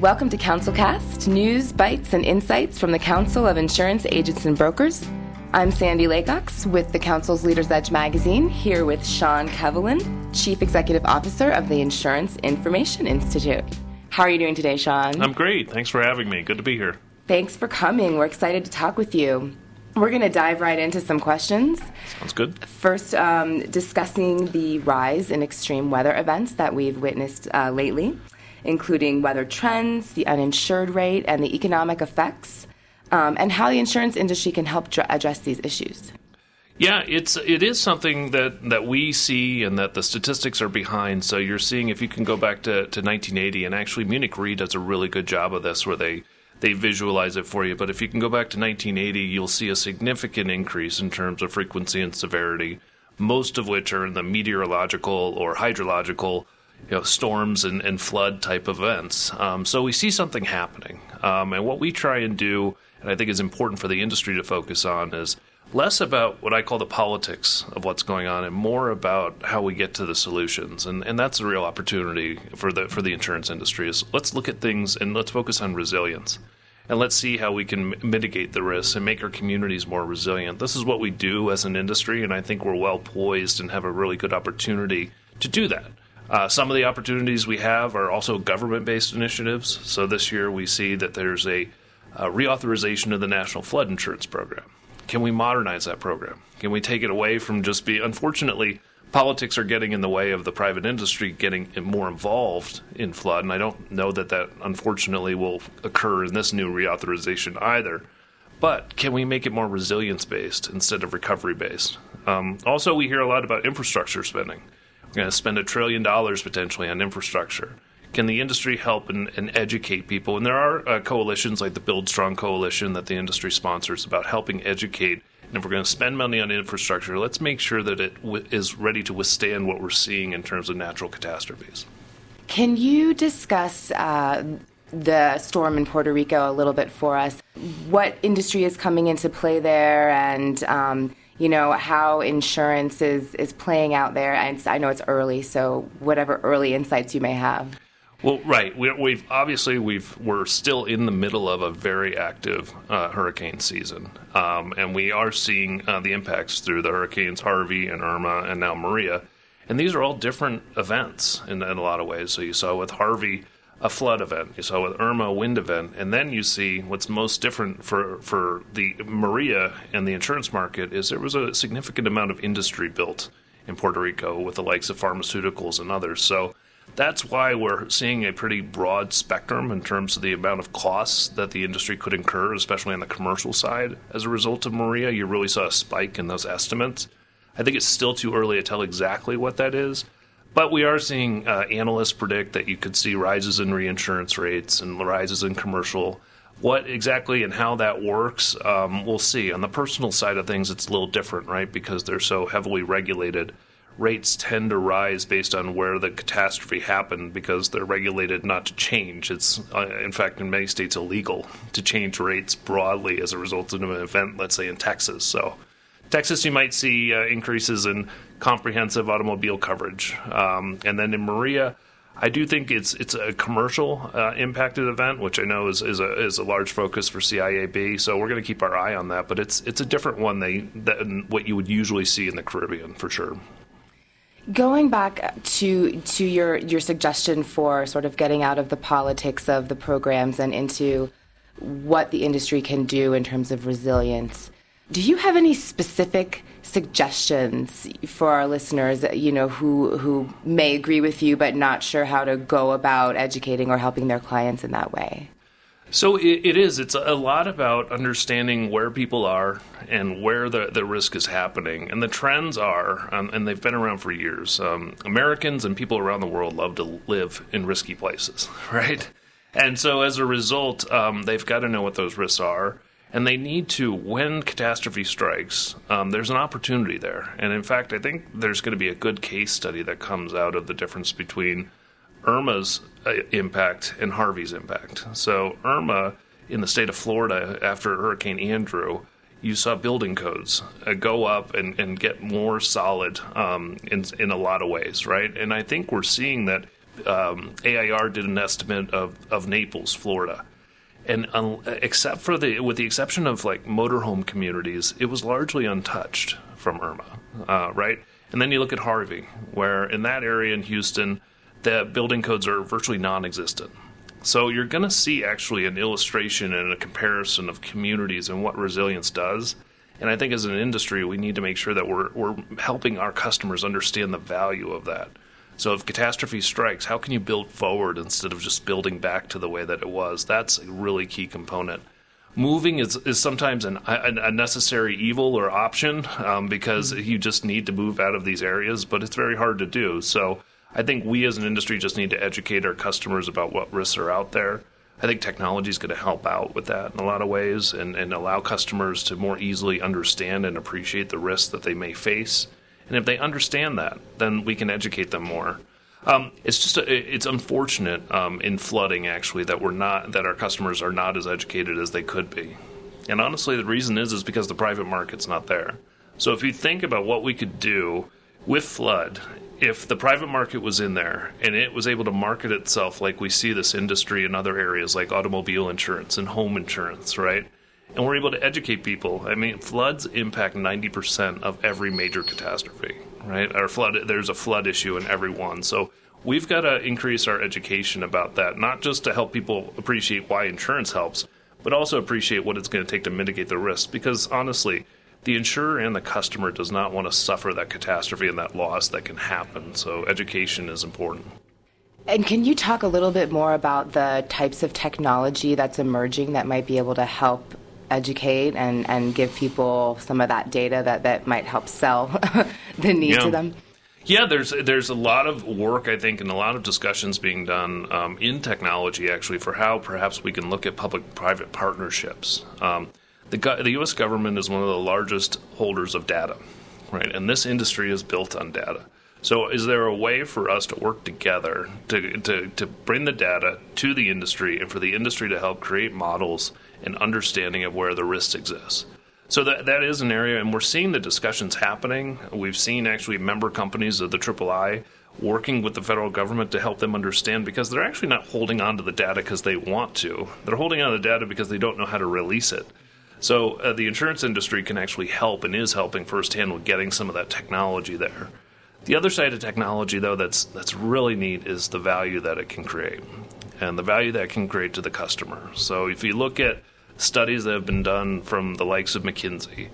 Welcome to CouncilCast, news, bites, and insights from the Council of Insurance Agents and Brokers. I'm Sandy Laycox with the Council's Leaders Edge magazine, here with Sean Kevelighan, Chief Executive Officer of the Insurance Information Institute. How are you doing today, Sean? I'm great. Thanks for having me. Good to be here. Thanks for coming. We're excited to talk with you. We're going to dive right into some questions. Sounds good. First, um, discussing the rise in extreme weather events that we've witnessed uh, lately, including weather trends, the uninsured rate, and the economic effects, um, and how the insurance industry can help dr- address these issues. Yeah, it's it is something that, that we see and that the statistics are behind. So you're seeing if you can go back to, to 1980, and actually Munich Re does a really good job of this, where they they visualize it for you. But if you can go back to 1980, you'll see a significant increase in terms of frequency and severity, most of which are in the meteorological or hydrological you know, storms and, and flood type events. Um, so we see something happening. Um, and what we try and do, and I think is important for the industry to focus on, is less about what I call the politics of what's going on and more about how we get to the solutions. And and that's a real opportunity for the for the insurance industry is let's look at things and let's focus on resilience. And let's see how we can mitigate the risks and make our communities more resilient. This is what we do as an industry, and I think we're well poised and have a really good opportunity to do that. Uh, some of the opportunities we have are also government based initiatives. So this year we see that there's a, a reauthorization of the National Flood Insurance Program. Can we modernize that program? Can we take it away from just be? Unfortunately, politics are getting in the way of the private industry getting more involved in flood, and I don't know that that unfortunately will occur in this new reauthorization either. But can we make it more resilience based instead of recovery based? Um, also, we hear a lot about infrastructure spending. Going to spend a trillion dollars potentially on infrastructure can the industry help and, and educate people? And there are uh, coalitions like the Build Strong Coalition that the industry sponsors about helping educate. And if we're going to spend money on infrastructure, let's make sure that it w- is ready to withstand what we're seeing in terms of natural catastrophes. Can you discuss uh, the storm in Puerto Rico a little bit for us? What industry is coming into play there, and um, you know how insurance is is playing out there? And I know it's early, so whatever early insights you may have. Well, right. We, have obviously we've we're still in the middle of a very active uh, hurricane season, um, and we are seeing uh, the impacts through the hurricanes Harvey and Irma and now Maria, and these are all different events in, in a lot of ways. So you saw with Harvey a flood event, you saw with Irma a wind event, and then you see what's most different for for the Maria and the insurance market is there was a significant amount of industry built in Puerto Rico with the likes of pharmaceuticals and others. So that's why we're seeing a pretty broad spectrum in terms of the amount of costs that the industry could incur, especially on the commercial side. As a result of Maria, you really saw a spike in those estimates. I think it's still too early to tell exactly what that is, but we are seeing uh, analysts predict that you could see rises in reinsurance rates and rises in commercial. What exactly and how that works, um, we'll see. On the personal side of things, it's a little different, right? Because they're so heavily regulated rates tend to rise based on where the catastrophe happened because they're regulated not to change. It's, uh, in fact, in many states illegal to change rates broadly as a result of an event, let's say in Texas. So, Texas, you might see uh, increases in comprehensive automobile coverage. Um, and then in Maria, I do think it's it's a commercial uh, impacted event, which I know is is a, is a large focus for CIAB. So we're going to keep our eye on that. But it's it's a different one than what you would usually see in the Caribbean for sure. Going back to to your your suggestion for sort of getting out of the politics of the programs and into what the industry can do in terms of resilience, do you have any specific suggestions for our listeners, you know, who who may agree with you but not sure how to go about educating or helping their clients in that way? So it, it is. It's a lot about understanding where people are and where the, the risk is happening. And the trends are, um, and they've been around for years. Um, Americans and people around the world love to live in risky places, right? And so as a result, um, they've got to know what those risks are. And they need to, when catastrophe strikes, um, there's an opportunity there. And in fact, I think there's going to be a good case study that comes out of the difference between Irma's uh, impact and Harvey's impact. So, Irma in the state of Florida after Hurricane Andrew, you saw building codes uh, go up and, and get more solid um, in, in a lot of ways, right? And I think we're seeing that um, AIR did an estimate of, of Naples, Florida, and except for the with the exception of like motorhome communities, it was largely untouched from Irma, uh, right? And then you look at Harvey, where in that area in Houston, the building codes are virtually non-existent. So you're going to see actually an illustration and a comparison of communities and what resilience does. And I think as an industry, we need to make sure that we're, we're helping our customers understand the value of that. So if catastrophe strikes, how can you build forward instead of just building back to the way that it was? That's a really key component. Moving is, is sometimes an, a necessary evil or option um, because mm-hmm. you just need to move out of these areas, but it's very hard to do. So I think we as an industry just need to educate our customers about what risks are out there. I think technology is going to help out with that in a lot of ways and, and allow customers to more easily understand and appreciate the risks that they may face and if they understand that, then we can educate them more. Um, it's just a, it's unfortunate um, in flooding actually that we're not that our customers are not as educated as they could be, and honestly, the reason is is because the private market's not there. So if you think about what we could do with flood, if the private market was in there and it was able to market itself like we see this industry in other areas like automobile insurance and home insurance, right? And we're able to educate people. I mean, floods impact 90% of every major catastrophe, right? Our flood, there's a flood issue in every one. So we've got to increase our education about that, not just to help people appreciate why insurance helps, but also appreciate what it's going to take to mitigate the risk. Because honestly, the insurer and the customer does not want to suffer that catastrophe and that loss that can happen. So education is important. And can you talk a little bit more about the types of technology that's emerging that might be able to help educate and, and give people some of that data that, that might help sell the need yeah. to them? Yeah, there's there's a lot of work I think and a lot of discussions being done um, in technology actually for how perhaps we can look at public-private partnerships. Um, the the U.S. government is one of the largest holders of data, right? And this industry is built on data. So, is there a way for us to work together to, to, to bring the data to the industry and for the industry to help create models and understanding of where the risks exist? So that that is an area, and we're seeing the discussions happening. We've seen actually member companies of the III working with the federal government to help them understand because they're actually not holding on to the data because they want to. They're holding on to the data because they don't know how to release it. So uh, the insurance industry can actually help and is helping firsthand with getting some of that technology there. The other side of technology, though, that's that's really neat is the value that it can create, and the value that can create to the customer. So if you look at studies that have been done from the likes of McKinsey,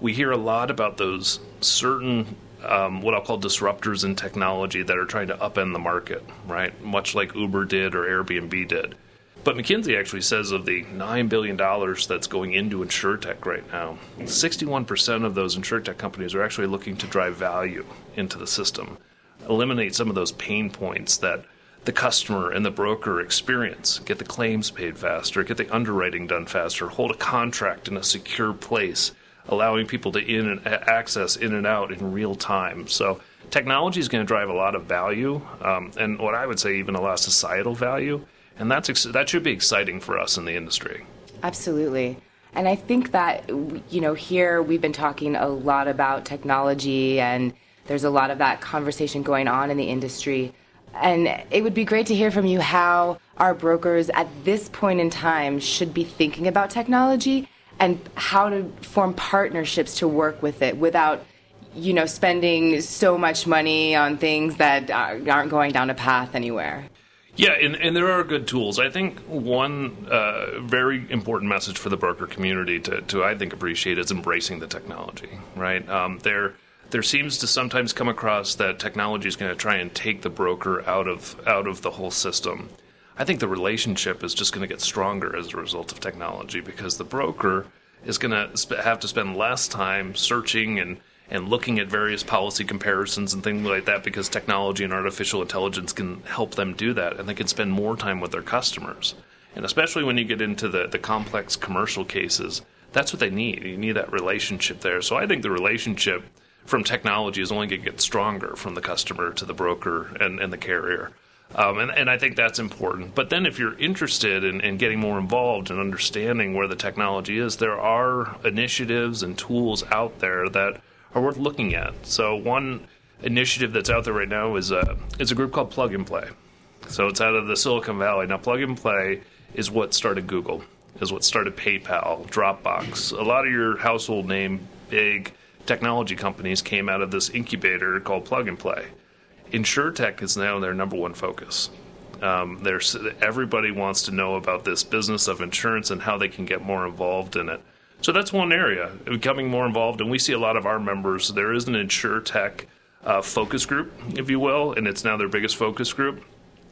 we hear a lot about those certain um, what I'll call disruptors in technology that are trying to upend the market, right? Much like Uber did or Airbnb did. But McKinsey actually says of the $9 billion that's going into InsureTech right now, 61% of those InsureTech companies are actually looking to drive value into the system, eliminate some of those pain points that the customer and the broker experience, get the claims paid faster, get the underwriting done faster, hold a contract in a secure place, allowing people to in and access in and out in real time. So technology is going to drive a lot of value, um, and what I would say even a lot of societal value and that's ex- that should be exciting for us in the industry. Absolutely. And I think that, you know, here we've been talking a lot about technology, and there's a lot of that conversation going on in the industry. And it would be great to hear from you how our brokers at this point in time should be thinking about technology and how to form partnerships to work with it without you know spending so much money on things that uh, aren't going down a path anywhere yeah, and, and there are good tools. I think one uh, very important message for the broker community to, to, I think, appreciate is embracing the technology, right? Um, there, there seems to sometimes come across that technology is going to try and take the broker out of out of the whole system. I think the relationship is just going to get stronger as a result of technology because the broker is going to have to spend less time searching and and looking at various policy comparisons and things like that because technology and artificial intelligence can help them do that and they can spend more time with their customers. And especially when you get into the, the complex commercial cases, that's what they need. You need that relationship there. So I think the relationship from technology is only going to get stronger from the customer to the broker and, and the carrier. Um, and, and, I think that's important. But then, if you're interested in, in, getting more involved and understanding where the technology is, there are initiatives and tools out there that are worth looking at. So one initiative that's out there right now is a is a group called Plug and Play, So it's out of the Silicon Valley. Now, plug and play is what started Google, is what started PayPal, Dropbox. A lot of your household name big technology companies came out of this incubator called Plug and Play. InsureTech is now their number one focus. Um, there's everybody wants to know about this business of insurance and how they can get more involved in it. So that's one area becoming more involved, and we see a lot of our members. There is an InsureTech uh, focus group, if you will, and it's now their biggest focus group.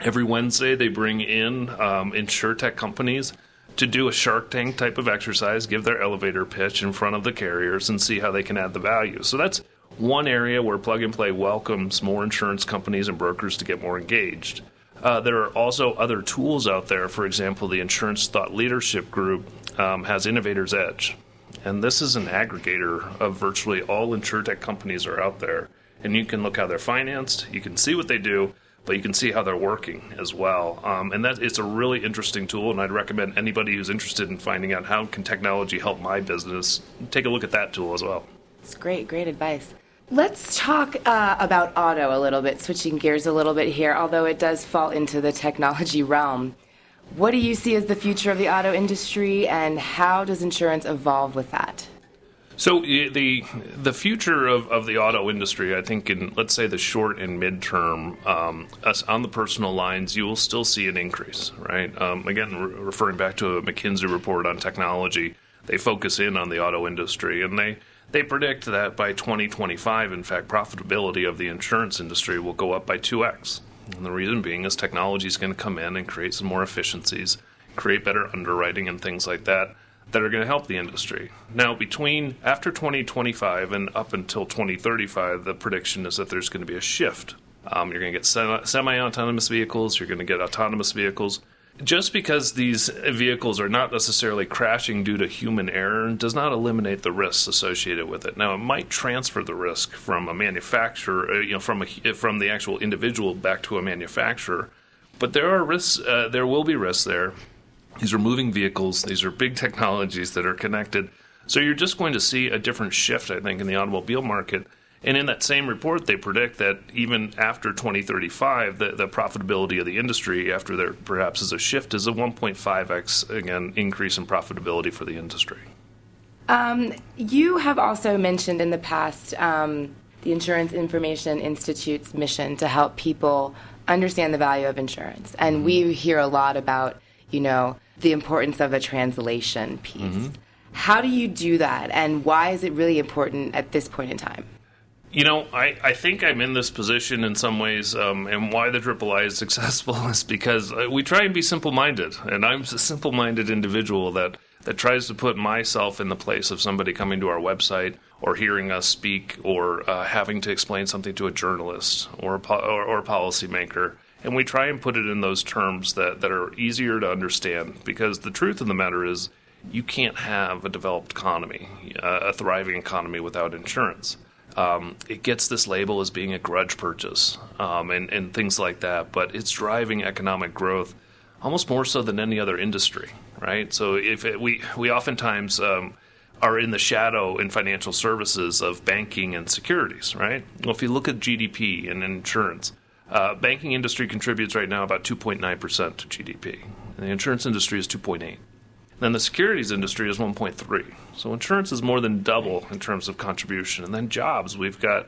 Every Wednesday, they bring in um, InsureTech companies to do a Shark Tank type of exercise, give their elevator pitch in front of the carriers, and see how they can add the value. So that's one area where Plug and Play welcomes more insurance companies and brokers to get more engaged. Uh, there are also other tools out there. For example, the Insurance Thought Leadership Group um, has Innovators Edge. And this is an aggregator of virtually all insurtech companies are out there. And you can look how they're financed, you can see what they do, but you can see how they're working as well. Um, and that it's a really interesting tool, and I'd recommend anybody who's interested in finding out how can technology help my business take a look at that tool as well. It's great, great advice. Let's talk uh, about auto a little bit, switching gears a little bit here, although it does fall into the technology realm. What do you see as the future of the auto industry, and how does insurance evolve with that? So the the future of, of the auto industry, I think, in let's say the short and midterm, um, us on the personal lines, you will still see an increase, right? Um, again, re- referring back to a McKinsey report on technology, they focus in on the auto industry, and they they predict that by 2025, in fact, profitability of the insurance industry will go up by 2x. And the reason being is technology is going to come in and create some more efficiencies, create better underwriting and things like that that are going to help the industry. Now, between after 2025 and up until 2035, the prediction is that there's going to be a shift. Um, you're going to get semi autonomous vehicles, you're going to get autonomous vehicles just because these vehicles are not necessarily crashing due to human error does not eliminate the risks associated with it. Now, it might transfer the risk from a manufacturer, uh, you know, from a, from the actual individual back to a manufacturer, but there are risks. Uh, there will be risks there. These are moving vehicles. These are big technologies that are connected. So you're just going to see a different shift, I think, in the automobile market and in that same report, they predict that even after 2035, the, the profitability of the industry, after there perhaps is a shift, is a 1.5x again increase in profitability for the industry. Um, you have also mentioned in the past um, the Insurance Information Institute's mission to help people understand the value of insurance, and mm-hmm. we hear a lot about you know the importance of a translation piece. Mm-hmm. How do you do that, and why is it really important at this point in time? You know, I, I think I'm in this position in some ways, um, and why the Triple I is successful is because uh, we try and be simple minded, and I'm a simple minded individual that, that tries to put myself in the place of somebody coming to our website or hearing us speak or uh, having to explain something to a journalist or a, po- or, or a policymaker. And we try and put it in those terms that, that are easier to understand because the truth of the matter is you can't have a developed economy, uh, a thriving economy without insurance um, it gets this label as being a grudge purchase um, and, and things like that, but it's driving economic growth almost more so than any other industry, right? So if it, we we oftentimes um, are in the shadow in financial services of banking and securities, right? Well, if you look at GDP and insurance, uh, banking industry contributes right now about 2.9 percent to GDP, and the insurance industry is 2.8. Then the securities industry is 1.3. So insurance is more than double in terms of contribution. And then jobs, we've got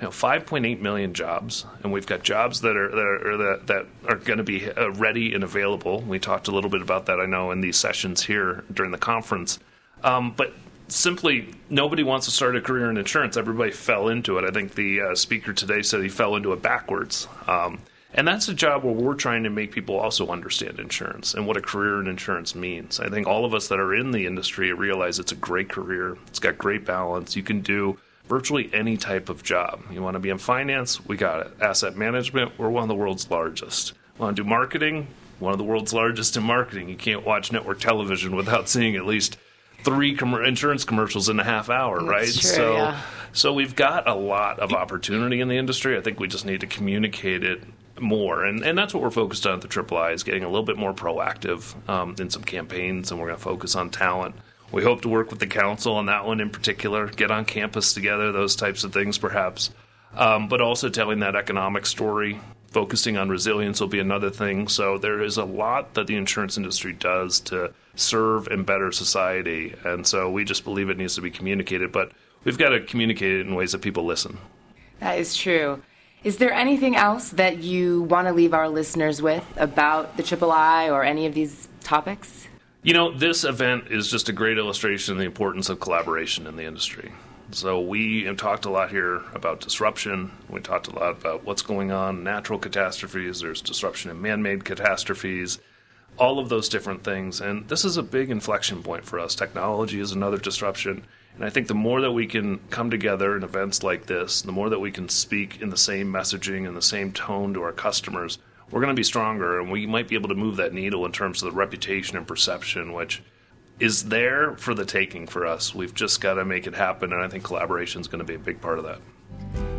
you know 5.8 million jobs, and we've got jobs that are that are, that, that are going to be uh, ready and available. We talked a little bit about that, I know, in these sessions here during the conference. Um, but simply, nobody wants to start a career in insurance. Everybody fell into it. I think the uh, speaker today said he fell into it backwards. Um, and that's a job where we're trying to make people also understand insurance and what a career in insurance means. I think all of us that are in the industry realize it's a great career. It's got great balance. You can do virtually any type of job. You want to be in finance? We got it. Asset management? We're one of the world's largest. Want to do marketing? One of the world's largest in marketing. You can't watch network television without seeing at least three com- insurance commercials in a half hour, That's right? True, so, yeah. so we've got a lot of opportunity in the industry. I think we just need to communicate it more, and and that's what we're focused on at the Triple I is getting a little bit more proactive um, in some campaigns, and we're going to focus on talent. We hope to work with the council on that one in particular, get on campus together, those types of things, perhaps, um, but also telling that economic story Focusing on resilience will be another thing. So there is a lot that the insurance industry does to serve and better society. And so we just believe it needs to be communicated, but we've got to communicate it in ways that people listen. That is true. Is there anything else that you want to leave our listeners with about the Triple I or any of these topics? You know, this event is just a great illustration of the importance of collaboration in the industry. So we have talked a lot here about disruption. We talked a lot about what's going on, natural catastrophes. There's disruption in man-made catastrophes, all of those different things. And this is a big inflection point for us. Technology is another disruption. And I think the more that we can come together in events like this, the more that we can speak in the same messaging and the same tone to our customers, we're going to be stronger and we might be able to move that needle in terms of the reputation and perception, which is there for the taking for us. We've just got to make it happen, and I think collaboration is going to be a big part of that.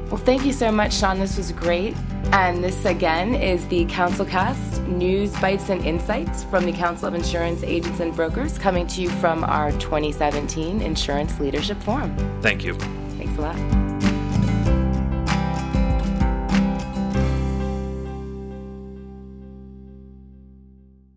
Well, thank you so much, Sean. This was great. And this, again, is the CouncilCast News, Bites, and Insights from the Council of Insurance Agents and Brokers coming to you from our 2017 Insurance Leadership Forum. Thank you. Thanks a lot.